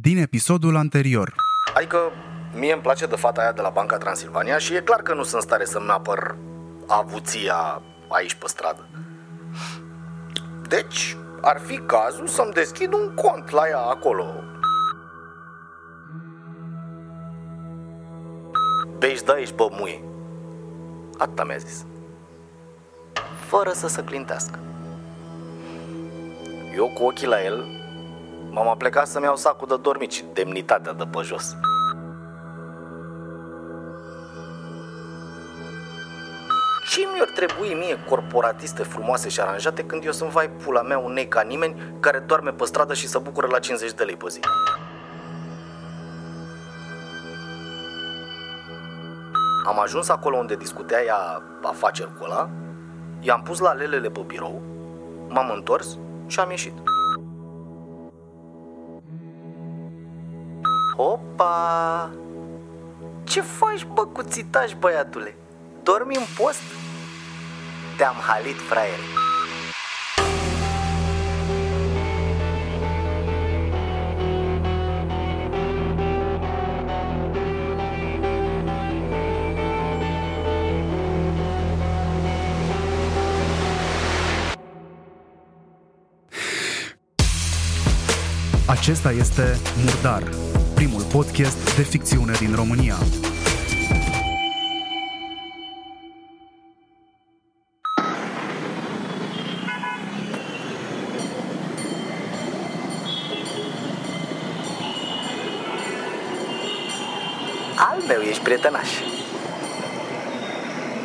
din episodul anterior. Adică mie îmi place de fata aia de la Banca Transilvania și e clar că nu sunt în stare să-mi apăr avuția aici pe stradă. Deci, ar fi cazul să-mi deschid un cont la ea acolo. Bești, da, ești bă, muie. Atâta mi-a zis. Fără să se clintească. Eu cu ochii la el m-am aplecat să-mi iau sacul de dormit și demnitatea de pe jos. Ce mi-ar trebui mie corporatiste frumoase și aranjate când eu sunt vai pula mea un nei ca nimeni care doarme pe stradă și se bucură la 50 de lei pe zi? Am ajuns acolo unde discutea ea afaceri cu ăla, i-am pus la lelele pe birou, m-am întors și am ieșit. Opa! Ce faci, bă, cu țitaș, băiatule? Dormi în post? Te-am halit, fraiere. Acesta este Murdar, primul podcast de ficțiune din România. Al meu ești prietenaș.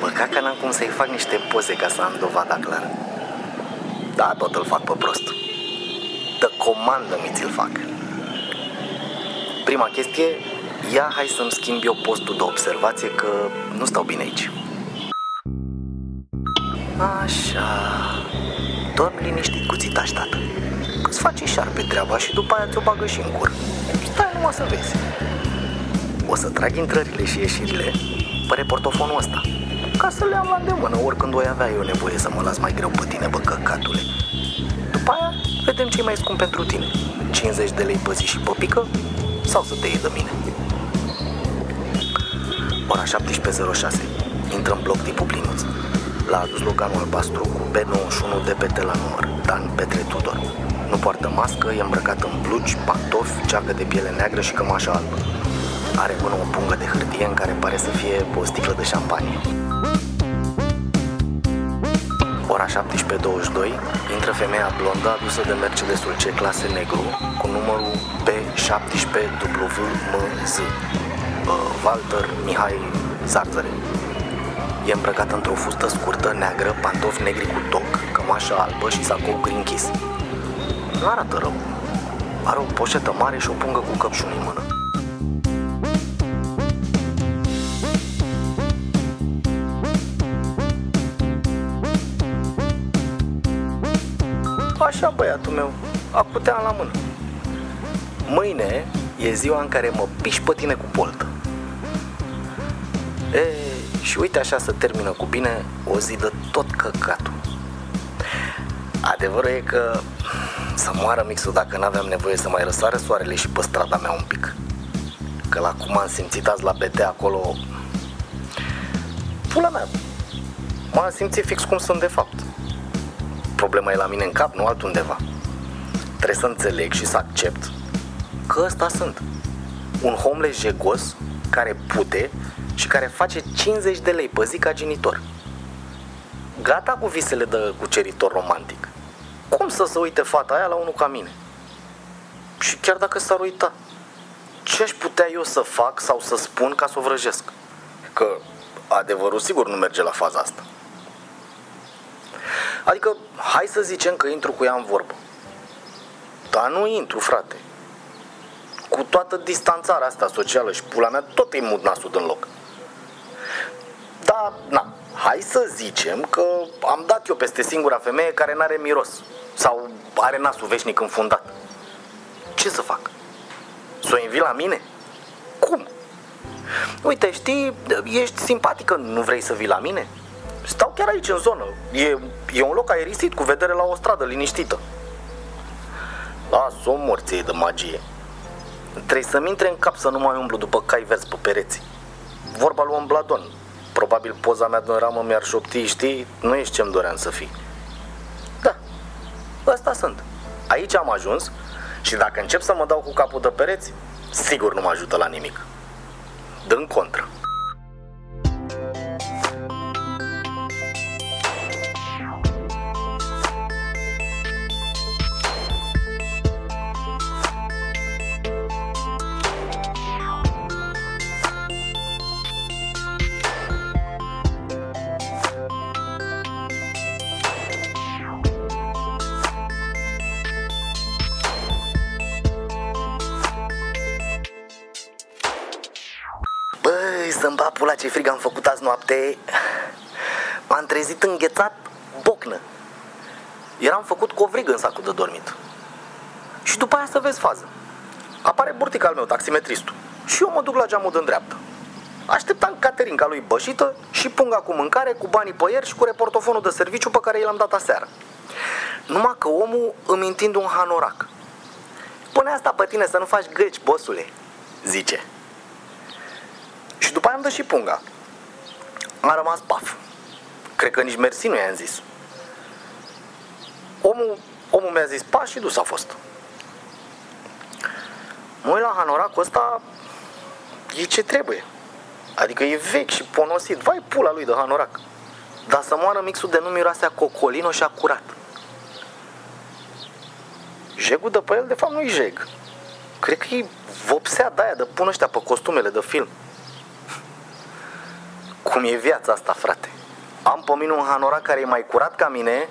Păcat că n-am cum să-i fac niște poze ca să am dovada clară. Da, tot îl fac pe prost. Dă comandă mi ți-l fac. Prima chestie, ia hai să-mi schimb eu postul de observație că nu stau bine aici. Așa. Dorm liniștit cu țitaș, tată. Că-ți face șarpe treaba și după aia ți-o bagă și în cur. Stai numai să vezi. O să trag intrările și ieșirile pe reportofonul ăsta ca să le am la îndemână oricând o avea eu nevoie să mă las mai greu pe tine, bă, căcatule. După aia, vedem ce mai scump pentru tine. 50 de lei pe zi și pe pică sau să te iei de mine. Ora 17.06. Intră în bloc tipul plinuț. L-a adus loganul albastru cu B91 de pete la număr, Dan Petre Tudor. Nu poartă mască, e îmbrăcat în blugi, pantofi, ceacă de piele neagră și cămașă albă. Are în mână o pungă de hârtie în care pare să fie o sticlă de șampanie. Ora 17.22, intră femeia blondă adusă de Mercedesul C clase negru cu numărul B17WMZ. Walter Mihai Zarzăre. E îmbrăcat într-o fustă scurtă, neagră, pantofi negri cu toc, cămașă albă și sacou green kiss. Nu arată rău. Are o poșetă mare și o pungă cu căpșuni în mână. Așa, băiatul meu, acuteam la mână. Mâine e ziua în care mă piși pe tine cu poltă. E, și uite așa să termină cu bine o zi de tot căcatul. Adevărul e că să moară mixul dacă n-aveam nevoie să mai răsare soarele și pe strada mea un pic. Că la cum am simțit azi la BT acolo... Pula mea, m-am simțit fix cum sunt de fapt. Problema e la mine în cap, nu altundeva. Trebuie să înțeleg și să accept că ăsta sunt. Un homeless jegos care pute și care face 50 de lei pe zi ca genitor. Gata cu visele de cuceritor romantic. Cum să se uite fata aia la unul ca mine? Și chiar dacă s-ar uita, ce aș putea eu să fac sau să spun ca să o vrăjesc? Că adevărul sigur nu merge la faza asta. Adică, hai să zicem că intru cu ea în vorbă. Dar nu intru, frate. Cu toată distanțarea asta socială și pula mea, tot îi mut nasul în loc. Da, na, hai să zicem că am dat eu peste singura femeie care n-are miros sau are nasul veșnic înfundat. Ce să fac? Să o invit la mine? Cum? Uite, știi, ești simpatică, nu vrei să vii la mine? Stau chiar aici în zonă. E, e un loc aerisit cu vedere la o stradă liniștită. Las o morție de magie. Trebuie să-mi intre în cap să nu mai umblu după cai verzi pe pereți. Vorba lui Bladon. Probabil poza mea din ramă mi-ar șopti, știi? Nu ești ce-mi doream să fii. Da, ăsta sunt. Aici am ajuns și dacă încep să mă dau cu capul de pereți, sigur nu mă ajută la nimic. Dând contră. Pula ce frig am făcut azi noapte M-am trezit înghețat bocnă Eram făcut covrig în sacul de dormit Și după aia să vezi fază Apare burtic al meu, taximetristul Și eu mă duc la geamul de dreapta Așteptam Caterinca lui bășită și punga cu mâncare, cu banii pe ieri și cu reportofonul de serviciu pe care i l-am dat aseară. Numai că omul îmi întind un hanorac. Pune asta pe tine să nu faci găci, bosule, zice. Și după aia am dat și punga. Am rămas paf. Cred că nici mersi nu i-am zis. Omul, omul mi-a zis pa și dus a fost. Mă uit la hanoracul ăsta, e ce trebuie. Adică e vechi și ponosit. Vai pula lui de hanorac. Dar să moară mixul de nu miroase a cocolino și a curat. Jegul de pe el, de fapt, nu-i jeg. Cred că e vopsea de aia de pun ăștia pe costumele de film. Cum e viața asta, frate? Am pe mine un hanorac care e mai curat ca mine,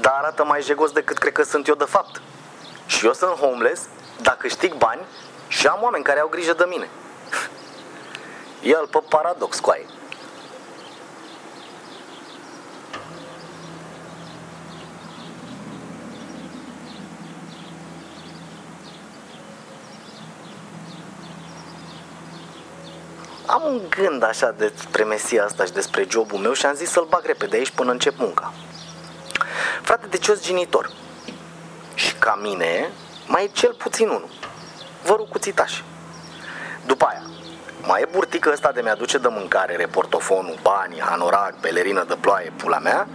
dar arată mai jegos decât cred că sunt eu de fapt. Și eu sunt homeless, dar câștig bani și am oameni care au grijă de mine. El pe paradox, coaie. Am un gând așa despre mesia asta și despre jobul meu și am zis să-l bag repede aici până încep munca. Frate, deci eu genitor. Și ca mine, mai e cel puțin unul. Vărul cuțitaș. După aia, mai e burtică ăsta de mi-aduce de mâncare, reportofonul, bani, hanorac, pelerină de ploaie, pula mea.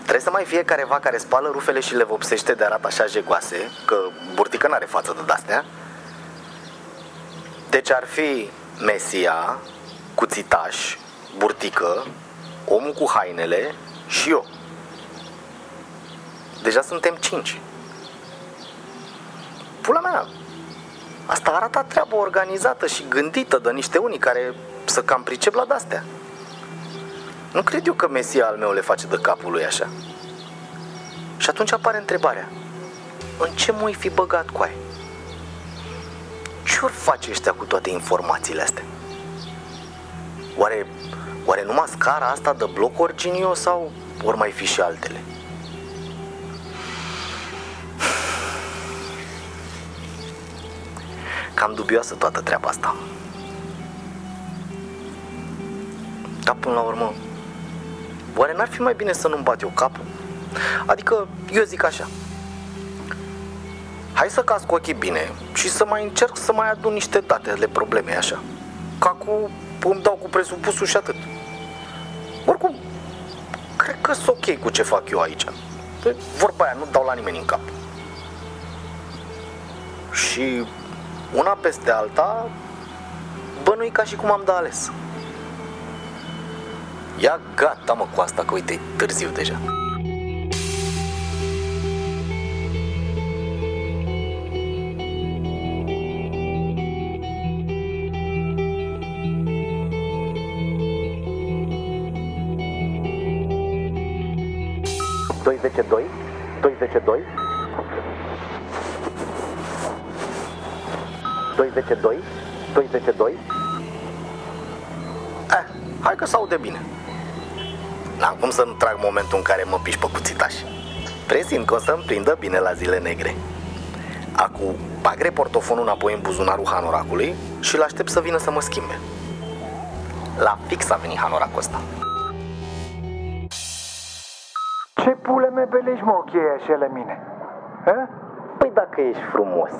Trebuie să mai fie careva care spală rufele și le vopsește de arată așa jegoase, că burtică n-are față de dastea. Deci ar fi Mesia, cuțitaș, burtică, omul cu hainele și eu. Deja suntem cinci. Pula mea, asta arată treabă organizată și gândită de niște unii care să cam pricep la dastea. Nu cred eu că Mesia al meu le face de capul lui așa. Și atunci apare întrebarea. În ce mă fi băgat cu aia? Ce ori face ăștia cu toate informațiile astea? Oare, oare numai scara asta de blocuri genio sau ori mai fi și altele? Cam dubioasă toată treaba asta. Dar până la urmă, oare n-ar fi mai bine să nu-mi bat eu capul? Adică, eu zic așa, hai să casc ochii bine și să mai încerc să mai adun niște date ale problemei așa. Ca cu, îmi dau cu presupusul și atât. Oricum, cred că sunt ok cu ce fac eu aici. Vorba aia, nu dau la nimeni în cap. Și una peste alta, bă, nu ca și cum am de ales. Ia gata mă cu asta, că uite, e târziu deja. 212 212 212 212 eh, Hai că s-aude bine. N-am cum să nu trag momentul în care mă piși pe cuțitaș. Presim că o să-mi prindă bine la zile negre. Acum bagre portofonul înapoi în buzunarul hanoracului și l-aștept să vină să mă schimbe. La fix a venit hanoracul ăsta. Ce pule me belești, mă, ok, așa la mine? Ha? Păi dacă ești frumos,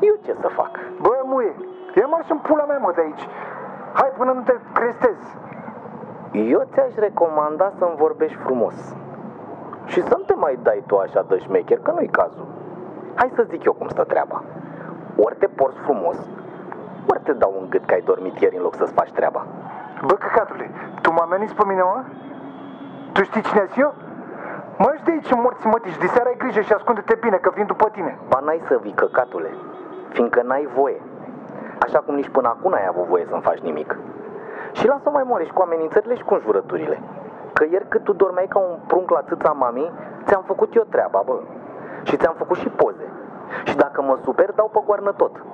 Eu ce să fac? Bă, muie, ia marș în pula mea, mă, de aici. Hai până nu te crestezi. Eu ți-aș recomanda să-mi vorbești frumos. Și să nu te mai dai tu așa de șmecher, că nu-i cazul. Hai să zic eu cum stă treaba. Ori te porți frumos, ori te dau un gât că ai dormit ieri în loc să-ți faci treaba. Bă, căcatule, tu mă ameninți pe mine, mă? Tu știi cine sunt eu? Mă ieși de aici morți mătiși, de seara ai grijă și ascunde-te bine că vin după tine. Ba n-ai să vii, căcatule, fiindcă n-ai voie. Așa cum nici până acum n-ai avut voie să-mi faci nimic. Și lasă mai moare și cu amenințările și cu înjurăturile. Că ieri cât tu dormeai ca un prunc la țâța mamii, ți-am făcut eu treaba, bă. Și ți-am făcut și poze. Și dacă mă super, dau pe goarnă tot.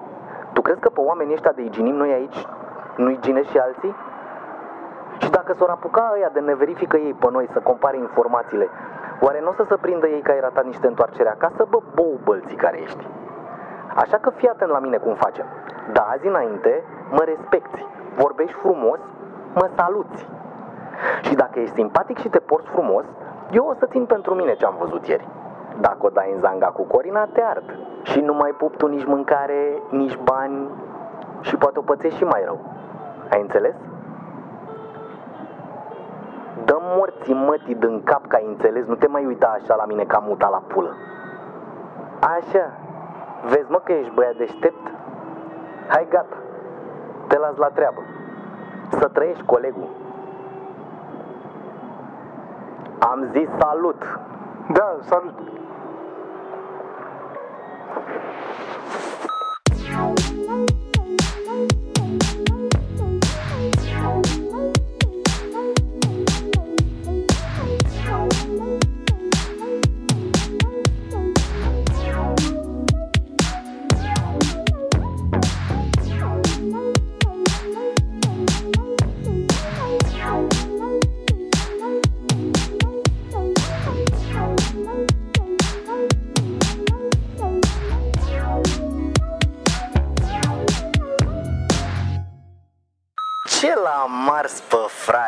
Tu crezi că pe oamenii ăștia de iginim noi aici nu iginesc și alții? Și dacă s-or apuca ăia de ne verifică ei pe noi să compare informațiile, oare nu o să se prindă ei că ai ratat niște întoarcere acasă, bă, bou bălții care ești? Așa că fii atent la mine cum facem. Da, azi înainte mă respecti, vorbești frumos, mă saluți. Și dacă ești simpatic și te porți frumos, eu o să țin pentru mine ce am văzut ieri. Dacă o dai în zanga cu Corina, te ard. Și nu mai pup tu nici mâncare, nici bani și poate o pățești și mai rău. Ai înțeles? Morții mătii din cap că ai înțeles, nu te mai uita așa la mine ca muta la pulă. Așa, vezi mă că ești băiat deștept? Hai gata, te las la treabă. Să trăiești colegul. Am zis salut. Da, salut.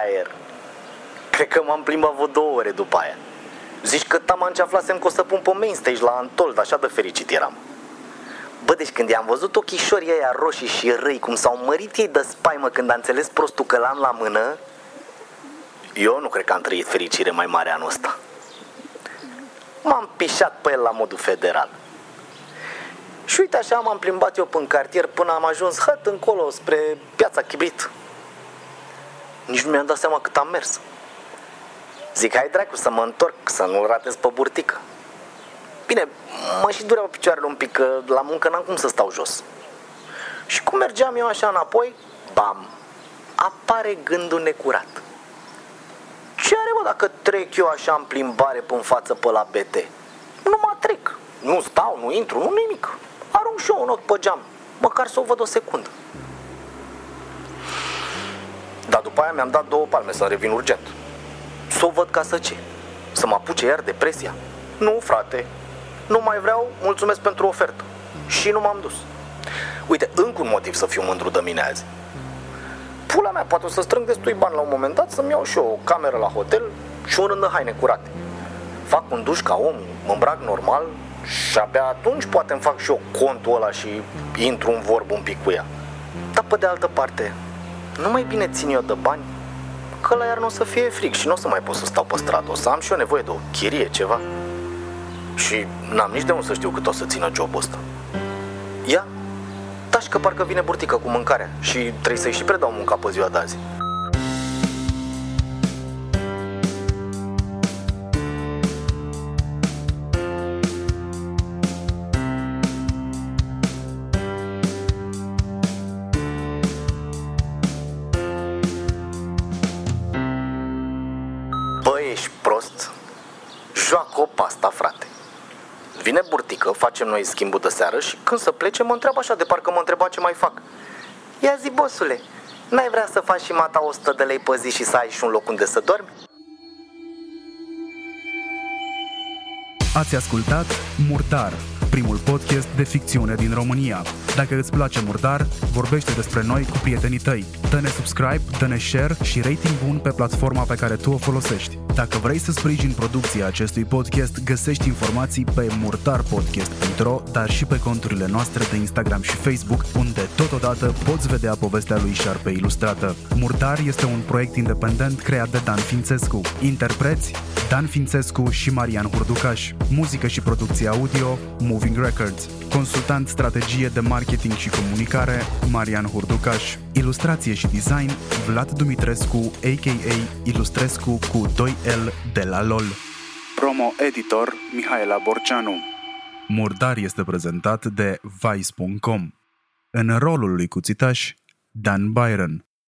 Fraier? Cred că m-am plimbat vreo două ore după aia. Zici că taman ce aflasem că o să pun pe main stage la Antold, așa de fericit eram. Bă, deci când i-am văzut ochișorii ăia roșii și răi, cum s-au mărit ei de spaimă când a înțeles prostul că l-am la mână, eu nu cred că am trăit fericire mai mare anul ăsta. M-am pișat pe el la modul federal. Și uite așa m-am plimbat eu până cartier până am ajuns hăt încolo spre piața Chibrit. Nici nu mi-am dat seama cât am mers. Zic, hai dracu să mă întorc, să nu ratez pe burtică. Bine, mă și dureau picioarele un pic, că la muncă n-am cum să stau jos. Și cum mergeam eu așa înapoi, bam, apare gândul necurat. Ce are, mă, dacă trec eu așa în plimbare pe față pe la BT? Nu mă trec. Nu stau, nu intru, nu nimic. Arunc și eu un ochi pe geam, măcar să o văd o secundă. Dar după aia mi-am dat două palme să revin urgent. Să o văd ca să ce? Să mă apuce iar depresia? Nu, frate. Nu mai vreau, mulțumesc pentru ofertă. Și nu m-am dus. Uite, încă un motiv să fiu mândru de mine azi. Pula mea, poate o să strâng destui bani la un moment dat să-mi iau și eu o cameră la hotel și un rând de haine curate. Fac un duș ca om, mă îmbrac normal și abia atunci poate îmi fac și eu contul ăla și intru în vorbă un pic cu ea. Dar pe de altă parte, nu mai bine țin eu de bani? Că la iarnă o să fie fric și nu o să mai pot să stau pe stradă, o să am și eu nevoie de o chirie, ceva. Și n-am nici de unde să știu cât o să țină jobul ăsta. Ia, tași că parcă vine burtică cu mâncarea și trebuie să-i și predau munca pe ziua de azi. Vine burtică, facem noi schimbul de seară și când să plece mă întreabă așa de parcă mă întreba ce mai fac. Ia zi, bosule, n-ai vrea să faci și mata 100 de lei pe zi și să ai și un loc unde să dormi? Ați ascultat Murdar, primul podcast de ficțiune din România. Dacă îți place Murdar, vorbește despre noi cu prietenii tăi. Dă-ne subscribe, dă-ne share și rating bun pe platforma pe care tu o folosești. Dacă vrei să sprijini producția acestui podcast, găsești informații pe murdarpodcast.ro, dar și pe conturile noastre de Instagram și Facebook, unde totodată poți vedea povestea lui Șarpe ilustrată. Murdar este un proiect independent creat de Dan Fințescu. Interpreți Dan Fințescu și Marian Hurducaș. Muzică și producție audio Moving Records. Consultant strategie de marketing și comunicare Marian Hurducaș. Ilustrație și design Vlad Dumitrescu, a.k.a. Ilustrescu cu 2L de la LOL. Promo editor Mihaela Borceanu. Murdar este prezentat de Vice.com. În rolul lui Cuțitaș, Dan Byron.